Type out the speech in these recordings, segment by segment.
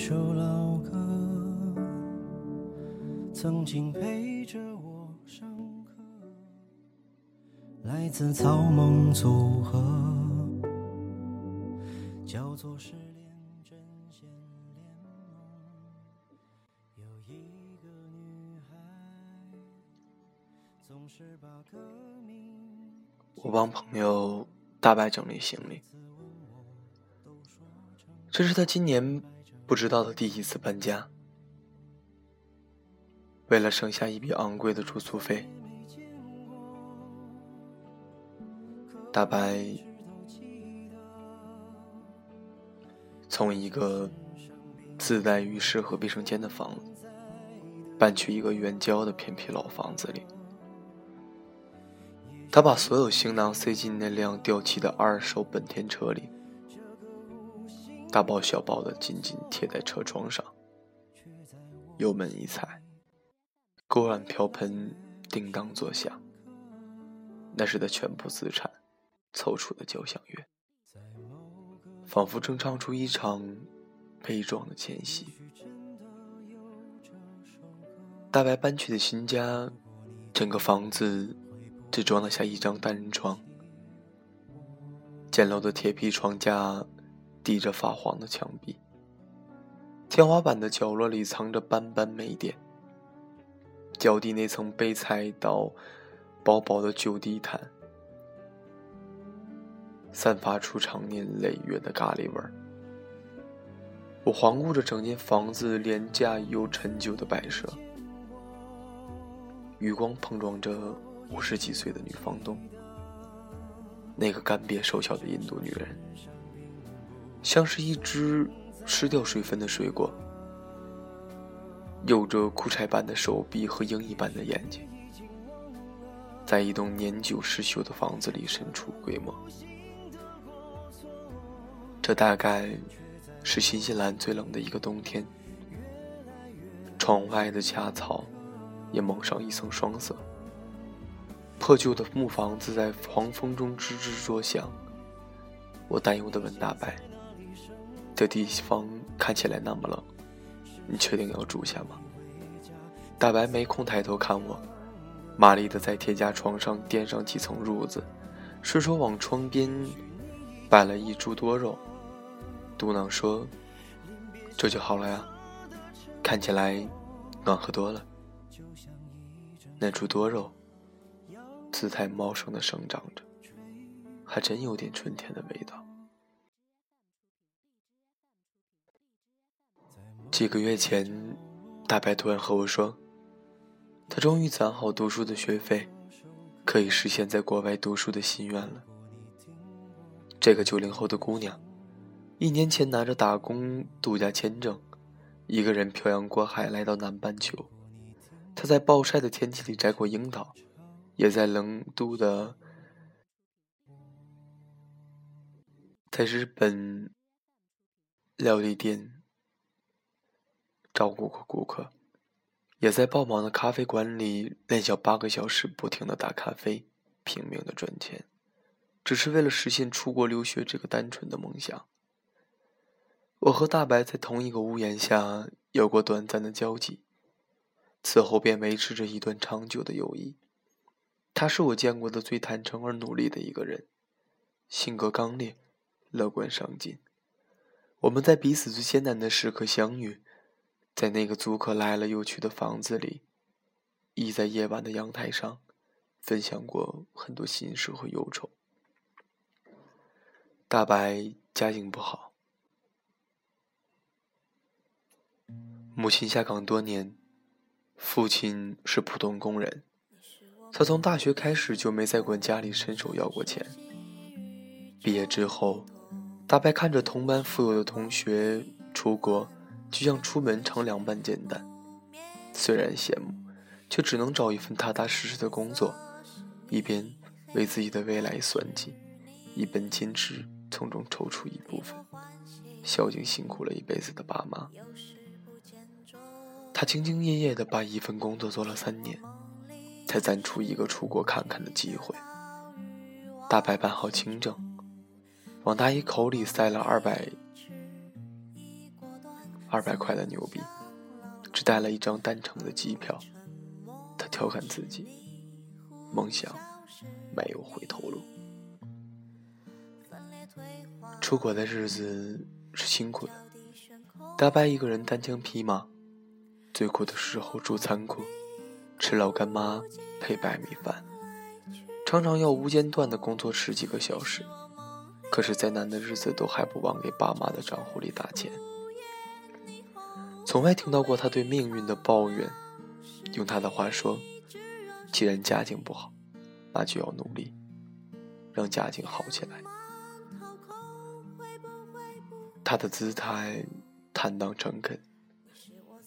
有一首老歌，曾经陪着我上课，来自草蜢组合，叫做失恋阵线联盟。有一个女孩，总是把歌名。我帮朋友大白整理行李。这是他今年不知道的第一次搬家。为了省下一笔昂贵的住宿费，大白从一个自带浴室和卫生间的房子搬去一个远郊的偏僻老房子里。他把所有行囊塞进那辆掉漆的二手本田车里。大包小包的紧紧贴在车窗上，油门一踩，锅碗瓢盆叮当作响。那是他全部资产凑出的交响乐，仿佛正唱出一场悲壮的前夕。大白搬去的新家，整个房子只装得下一张单人床，简陋的铁皮床架。滴着发黄的墙壁，天花板的角落里藏着斑斑霉点，脚底那层被踩到薄薄的旧地毯，散发出长年累月的咖喱味儿。我环顾着整间房子廉价又陈旧的摆设，余光碰撞着五十几岁的女房东，那个干瘪瘦小的印度女人。像是一只失掉水分的水果，有着苦柴般的手臂和鹰一般的眼睛，在一栋年久失修的房子里神出鬼没。这大概是新西兰最冷的一个冬天，窗外的家草也蒙上一层霜色，破旧的木房子在狂风中吱吱作响。我担忧地问大白。这地方看起来那么冷，你确定要住下吗？大白没空抬头看我，麻利的在铁架床上垫上几层褥子，顺手往窗边摆了一株多肉，嘟囔说：“这就好了呀，看起来暖和多了。”那株多肉姿态茂盛的生长着，还真有点春天的味道。几个月前，大白突然和我说：“他终于攒好读书的学费，可以实现在国外读书的心愿了。”这个九零后的姑娘，一年前拿着打工度假签证，一个人漂洋过海来到南半球。她在暴晒的天气里摘过樱桃，也在冷度的在日本料理店。照顾过顾客，也在爆满的咖啡馆里连续八个小时不停的打咖啡，拼命的赚钱，只是为了实现出国留学这个单纯的梦想。我和大白在同一个屋檐下有过短暂的交集，此后便维持着一段长久的友谊。他是我见过的最坦诚而努力的一个人，性格刚烈，乐观上进。我们在彼此最艰难的时刻相遇。在那个租客来了又去的房子里，倚在夜晚的阳台上，分享过很多心事和忧愁。大白家境不好，母亲下岗多年，父亲是普通工人。他从大学开始就没再管家里伸手要过钱。毕业之后，大白看着同班富有的同学出国。就像出门乘凉般简单，虽然羡慕，却只能找一份踏踏实实的工作，一边为自己的未来算计，一边坚持从中抽出一部分，孝敬辛苦了一辈子的爸妈。他兢兢业业地把一份工作做了三年，才攒出一个出国看看的机会。大白办好签证，往大姨口里塞了二百。二百块的牛币，只带了一张单程的机票。他调侃自己，梦想没有回头路。出国的日子是辛苦的，大白一个人单枪匹马，最苦的时候住仓库，吃老干妈配白米饭，常常要无间断的工作十几个小时。可是再难的日子都还不忘给爸妈的账户里打钱。从未听到过他对命运的抱怨，用他的话说：“既然家境不好，那就要努力，让家境好起来。”他的姿态坦荡诚恳，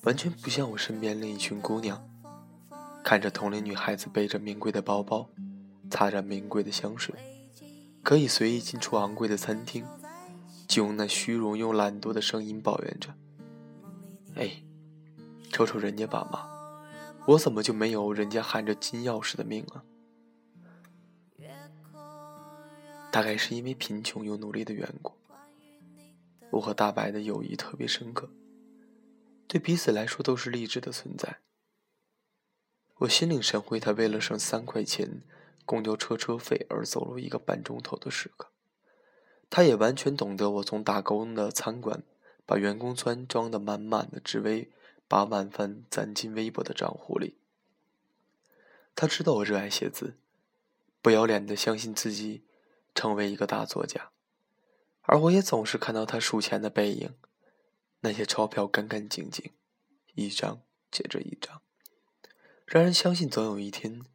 完全不像我身边另一群姑娘。看着同龄女孩子背着名贵的包包，擦着名贵的香水，可以随意进出昂贵的餐厅，就用那虚荣又懒惰的声音抱怨着：“哎，瞅瞅人家爸妈，我怎么就没有人家含着金钥匙的命啊？”大概是因为贫穷又努力的缘故。我和大白的友谊特别深刻，对彼此来说都是励志的存在。我心领神会他为了省三块钱公交车车费而走路一个半钟头的时刻，他也完全懂得我从打工的餐馆把员工餐装得满满的，只为把晚饭攒进微薄的账户里。他知道我热爱写字，不要脸的相信自己成为一个大作家。而我也总是看到他数钱的背影，那些钞票干干净净，一张接着一张，让人相信总有一天，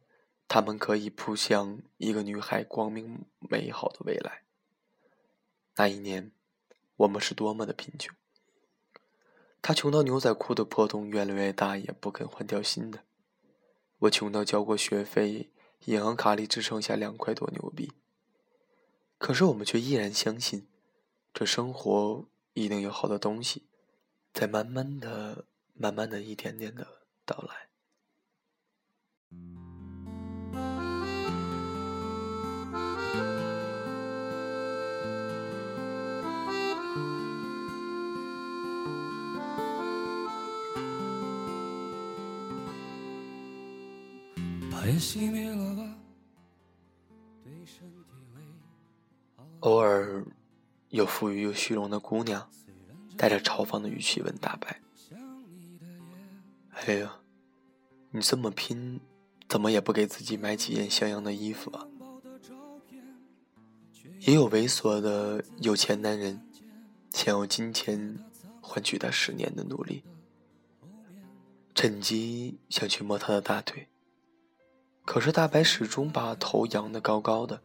他们可以扑向一个女孩光明美好的未来。那一年，我们是多么的贫穷。他穷到牛仔裤的破洞越来越大，也不肯换条新的；我穷到交过学费，银行卡里只剩下两块多牛币。可是我们却依然相信。这生活一定有好的东西，在慢慢的、慢慢的一点点的到来。偶尔。又富裕又虚荣的姑娘，带着嘲讽的语气问大白：“哎呀，你这么拼，怎么也不给自己买几件像样的衣服啊？”也有猥琐的有钱男人，想用金钱换取他十年的努力，趁机想去摸他的大腿，可是大白始终把头扬得高高的。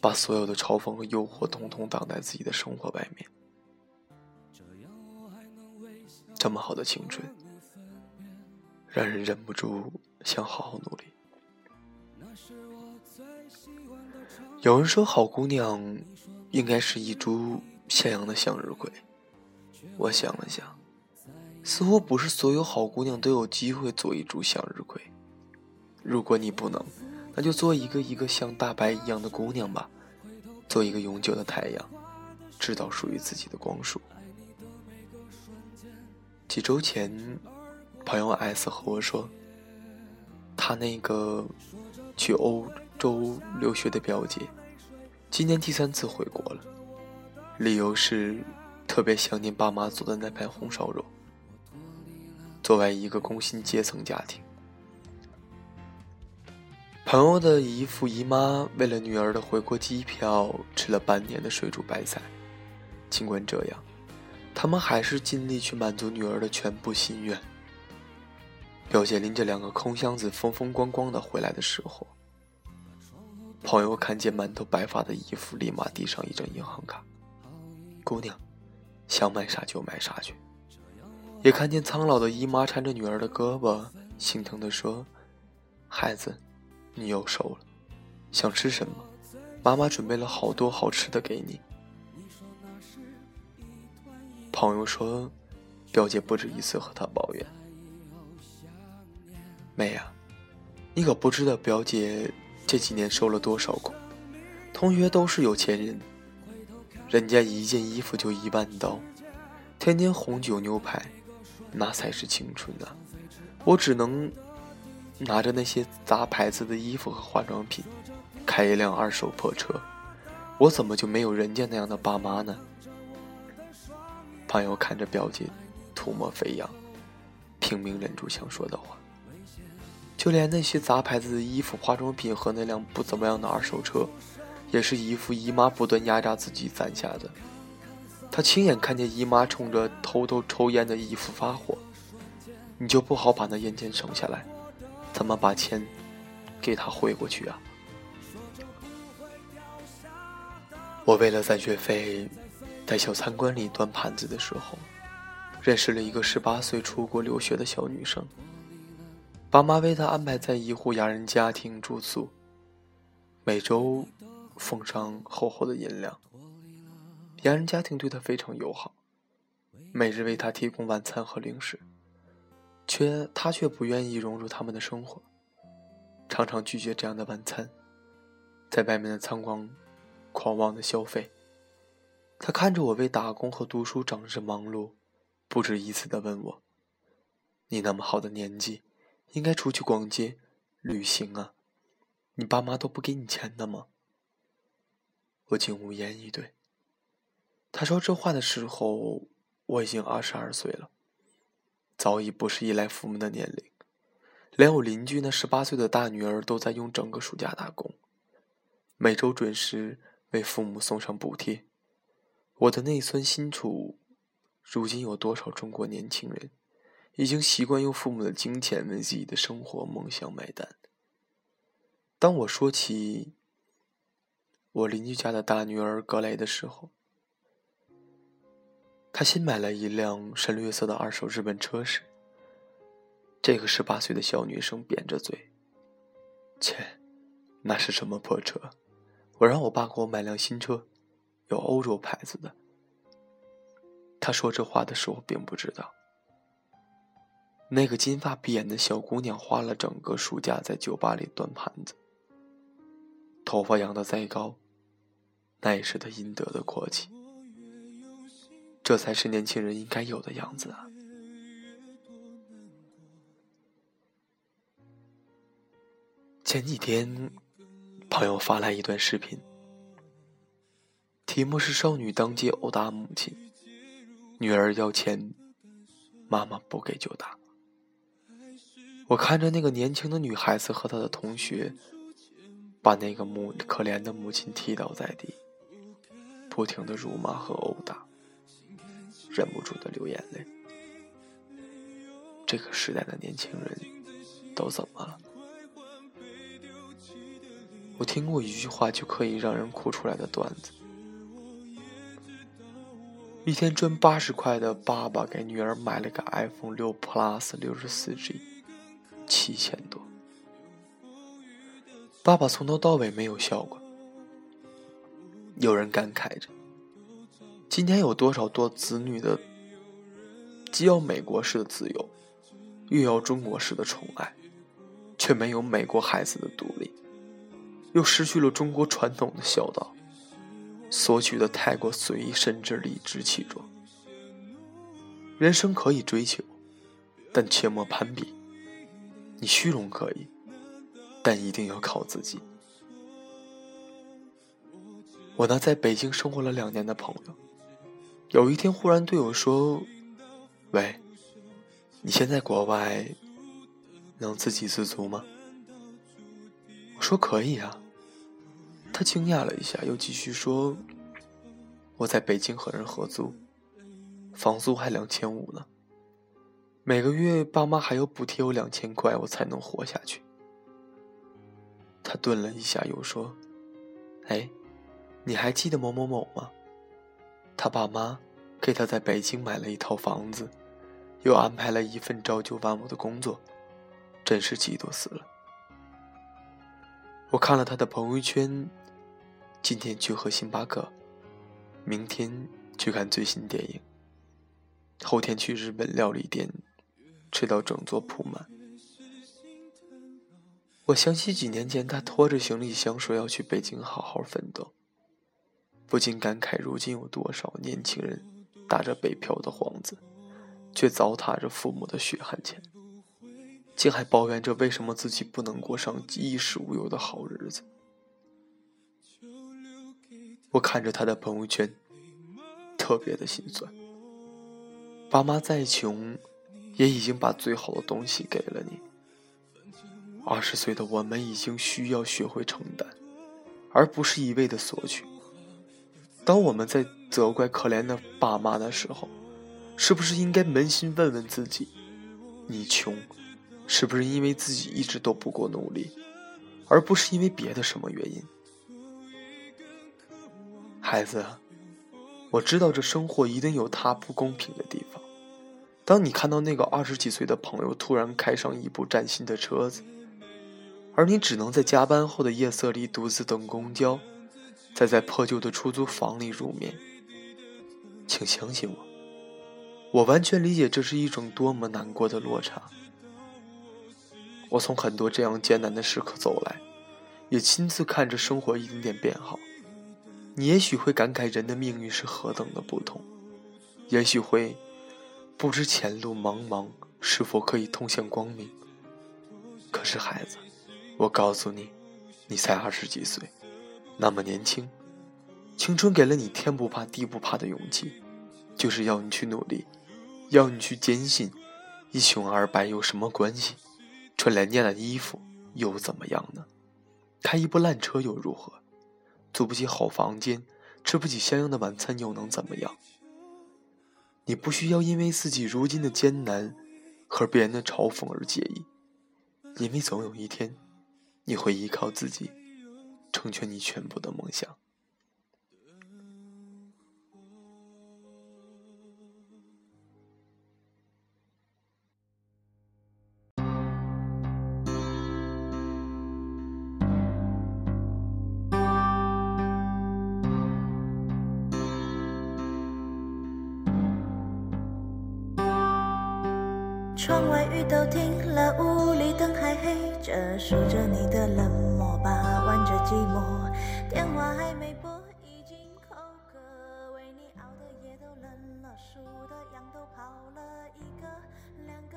把所有的嘲讽和诱惑统统挡在自己的生活外面。这么好的青春，让人忍不住想好好努力。有人说，好姑娘应该是一株向阳的向日葵。我想了想，似乎不是所有好姑娘都有机会做一株向日葵。如果你不能，那就做一个一个像大白一样的姑娘吧。做一个永久的太阳，制造属于自己的光束。几周前，朋友 S 和我说，他那个去欧洲留学的表姐，今年第三次回国了，理由是特别想念爸妈做的那盘红烧肉。作为一个工薪阶层家庭。朋友的姨父姨妈为了女儿的回国机票吃了半年的水煮白菜，尽管这样，他们还是尽力去满足女儿的全部心愿。表姐拎着两个空箱子风风光光的回来的时候，朋友看见满头白发的姨父，立马递上一张银行卡。姑娘，想买啥就买啥去。也看见苍老的姨妈搀着女儿的胳膊，心疼地说：“孩子。”你又瘦了，想吃什么？妈妈准备了好多好吃的给你。朋友说，表姐不止一次和他抱怨。妹啊，你可不知道表姐这几年受了多少苦。同学都是有钱人，人家一件衣服就一万刀，天天红酒牛排，那才是青春啊！我只能拿着那些杂牌子的衣服和化妆品，开一辆二手破车。我怎么就没有人家那样的爸妈呢？朋友看着表姐吐沫飞扬，拼命忍住想说的话。就连那些杂牌子的衣服、化妆品和那辆不怎么样的二手车，也是姨父姨妈不断压榨自己攒下的。他亲眼看见姨妈冲着偷偷抽烟的姨父发火：“你就不好把那烟钱省下来，怎么把钱给他汇过去啊？”我为了攒学费，在小餐馆里端盘子的时候，认识了一个十八岁出国留学的小女生。爸妈为她安排在一户洋人家庭住宿，每周奉上厚厚的银两。洋人家庭对她非常友好，每日为她提供晚餐和零食，却他却不愿意融入他们的生活，常常拒绝这样的晚餐，在外面的餐馆狂妄的消费。他看着我为打工和读书整日忙碌，不止一次的问我：“你那么好的年纪。”应该出去逛街、旅行啊！你爸妈都不给你钱的吗？我竟无言以对。他说这话的时候，我已经二十二岁了，早已不是依赖父母的年龄。连我邻居那十八岁的大女儿都在用整个暑假打工，每周准时为父母送上补贴。我的内孙心处，如今有多少中国年轻人？已经习惯用父母的金钱为自己的生活梦想买单。当我说起我邻居家的大女儿格雷的时候，他新买了一辆深绿色的二手日本车时，这个十八岁的小女生扁着嘴：“切，那是什么破车？我让我爸给我买辆新车，有欧洲牌子的。”他说这话的时候并不知道。那个金发碧眼的小姑娘花了整个暑假在酒吧里端盘子，头发扬得再高，那也是她应得的阔气。这才是年轻人应该有的样子啊！前几天，朋友发来一段视频，题目是“少女当街殴打母亲，女儿要钱，妈妈不给就打”。我看着那个年轻的女孩子和她的同学，把那个母可怜的母亲踢倒在地，不停的辱骂和殴打，忍不住的流眼泪。这个时代的年轻人都怎么了？我听过一句话就可以让人哭出来的段子：一天赚八十块的爸爸给女儿买了个 iPhone 六 Plus 六十四 G。七千多，爸爸从头到尾没有笑过。有人感慨着：今天有多少多子女的，既要美国式的自由，又要中国式的宠爱，却没有美国孩子的独立，又失去了中国传统的孝道，索取的太过随意，甚至理直气壮。人生可以追求，但切莫攀比。你虚荣可以，但一定要靠自己。我那在北京生活了两年的朋友，有一天忽然对我说：“喂，你现在国外能自给自足吗？”我说：“可以啊。”他惊讶了一下，又继续说：“我在北京和人合租，房租还两千五呢。”每个月爸妈还要补贴我两千块，我才能活下去。他顿了一下，又说：“哎，你还记得某某某吗？他爸妈给他在北京买了一套房子，又安排了一份朝九晚五的工作，真是嫉妒死了。”我看了他的朋友圈，今天去喝星巴克，明天去看最新电影，后天去日本料理店。吃到整座铺满。我想起几年前他拖着行李箱说要去北京好好奋斗，不禁感慨：如今有多少年轻人打着北漂的幌子，却糟蹋着父母的血汗钱，竟还抱怨着为什么自己不能过上衣食无忧的好日子。我看着他的朋友圈，特别的心酸。爸妈再穷，也已经把最好的东西给了你。二十岁的我们已经需要学会承担，而不是一味的索取。当我们在责怪可怜的爸妈的时候，是不是应该扪心问问自己：你穷，是不是因为自己一直都不够努力，而不是因为别的什么原因？孩子，我知道这生活一定有它不公平的地方。当你看到那个二十几岁的朋友突然开上一部崭新的车子，而你只能在加班后的夜色里独自等公交，再在破旧的出租房里入眠。请相信我，我完全理解这是一种多么难过的落差。我从很多这样艰难的时刻走来，也亲自看着生活一点点变好。你也许会感慨人的命运是何等的不同，也许会不知前路茫茫是否可以通向光明。可是孩子。我告诉你，你才二十几岁，那么年轻，青春给了你天不怕地不怕的勇气，就是要你去努力，要你去坚信，一穷二白有什么关系？穿廉价的衣服又怎么样呢？开一部烂车又如何？租不起好房间，吃不起香烟的晚餐又能怎么样？你不需要因为自己如今的艰难和别人的嘲讽而介意，因为总有一天。你会依靠自己，成全你全部的梦想。窗外雨都停了，屋里灯还黑着，数着你的冷漠吧，着寂寞。电话还没拨，已经口渴。为你熬的夜都冷了，数的羊都跑了一个两个。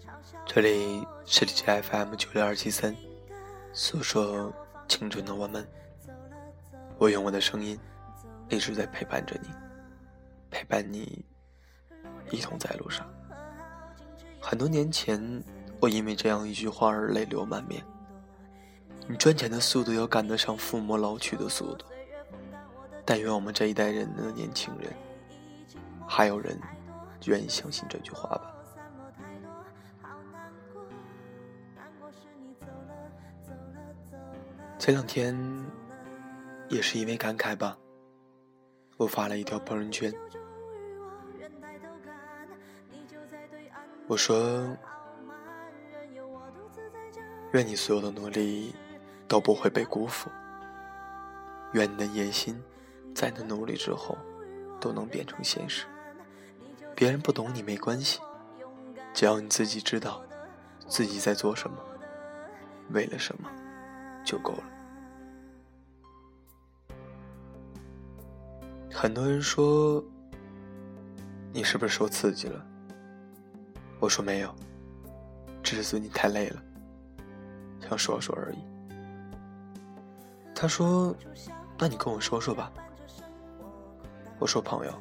嘲笑这里是荔枝 FM 九六二七三，诉说青春的我们。我用我的声音一直在陪伴着你，陪伴你，一同在路上。很多年前，我因为这样一句话而泪流满面。你赚钱的速度要赶得上父母老去的速度。但愿我们这一代人的年轻人，还有人愿意相信这句话吧。前两天，也是因为感慨吧，我发了一条朋友圈。我说：“愿你所有的努力都不会被辜负。愿你的野心，在你的努力之后，都能变成现实。别人不懂你没关系，只要你自己知道自己在做什么，为了什么，就够了。”很多人说：“你是不是受刺激了？”我说没有，只是最近太累了，想说说而已。他说：“那你跟我说说吧。”我说：“朋友，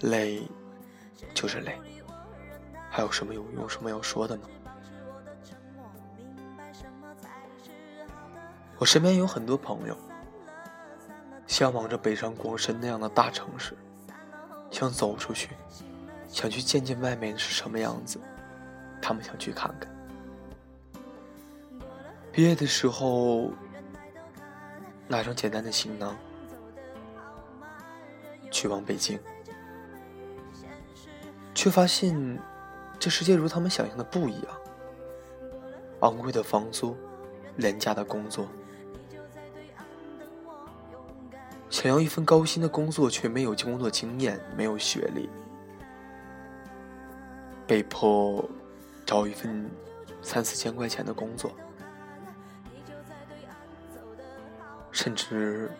累就是累，还有什么有有什么要说的呢？”我身边有很多朋友，向往着北上广深那样的大城市，想走出去。想去见见外面是什么样子，他们想去看看。毕业的时候，拿上简单的行囊，去往北京，却发现这世界如他们想象的不一样。昂贵的房租，廉价的工作，想要一份高薪的工作，却没有工作经验，没有学历。被迫找一份三四千块钱的工作，甚至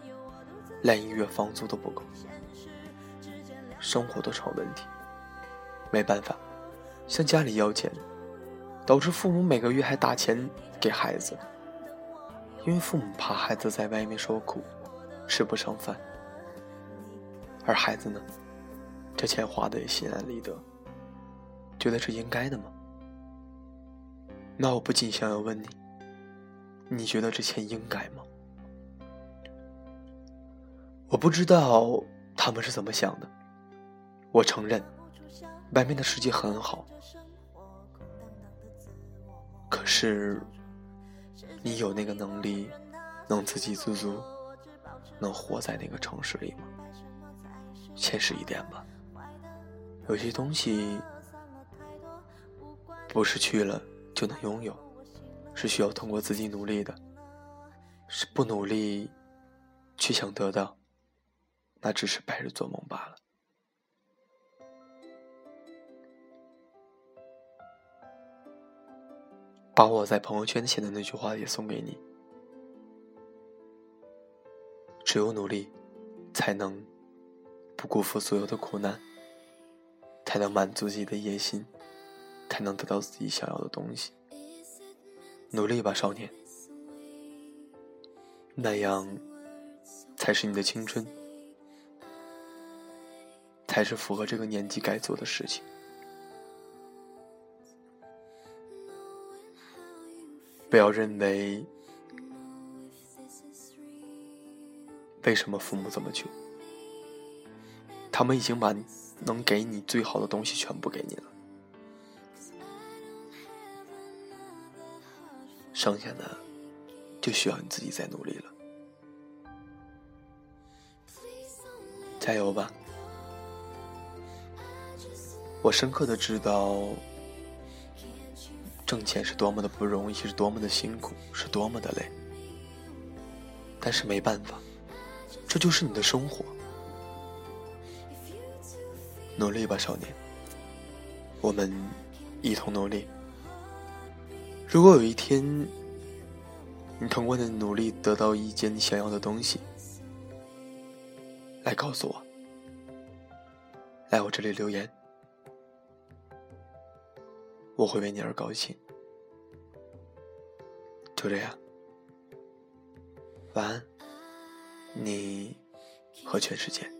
连一月房租都不够。生活都成问题。没办法，向家里要钱，导致父母每个月还打钱给孩子，因为父母怕孩子在外面受苦，吃不上饭。而孩子呢，这钱花的也心安理得，觉得这应该的吗？那我不禁想要问你，你觉得这钱应该吗？我不知道他们是怎么想的。我承认，外面的世界很好，可是，你有那个能力，能自给自足，能活在那个城市里吗？现实一点吧，有些东西不是去了就能拥有，是需要通过自己努力的，是不努力去想得到。那只是白日做梦罢了。把我在朋友圈写的那句话也送给你：只有努力，才能不辜负所有的苦难，才能满足自己的野心，才能得到自己想要的东西。努力吧，少年，那样才是你的青春。才是符合这个年纪该做的事情。不要认为，为什么父母这么穷？他们已经把能给你最好的东西全部给你了，剩下的就需要你自己再努力了。加油吧！我深刻的知道，挣钱是多么的不容易，是多么的辛苦，是多么的累。但是没办法，这就是你的生活。努力吧，少年，我们一同努力。如果有一天，你通过你的努力得到一件你想要的东西，来告诉我，来我这里留言。我会为你而高兴，就这样，晚安，你和全世界。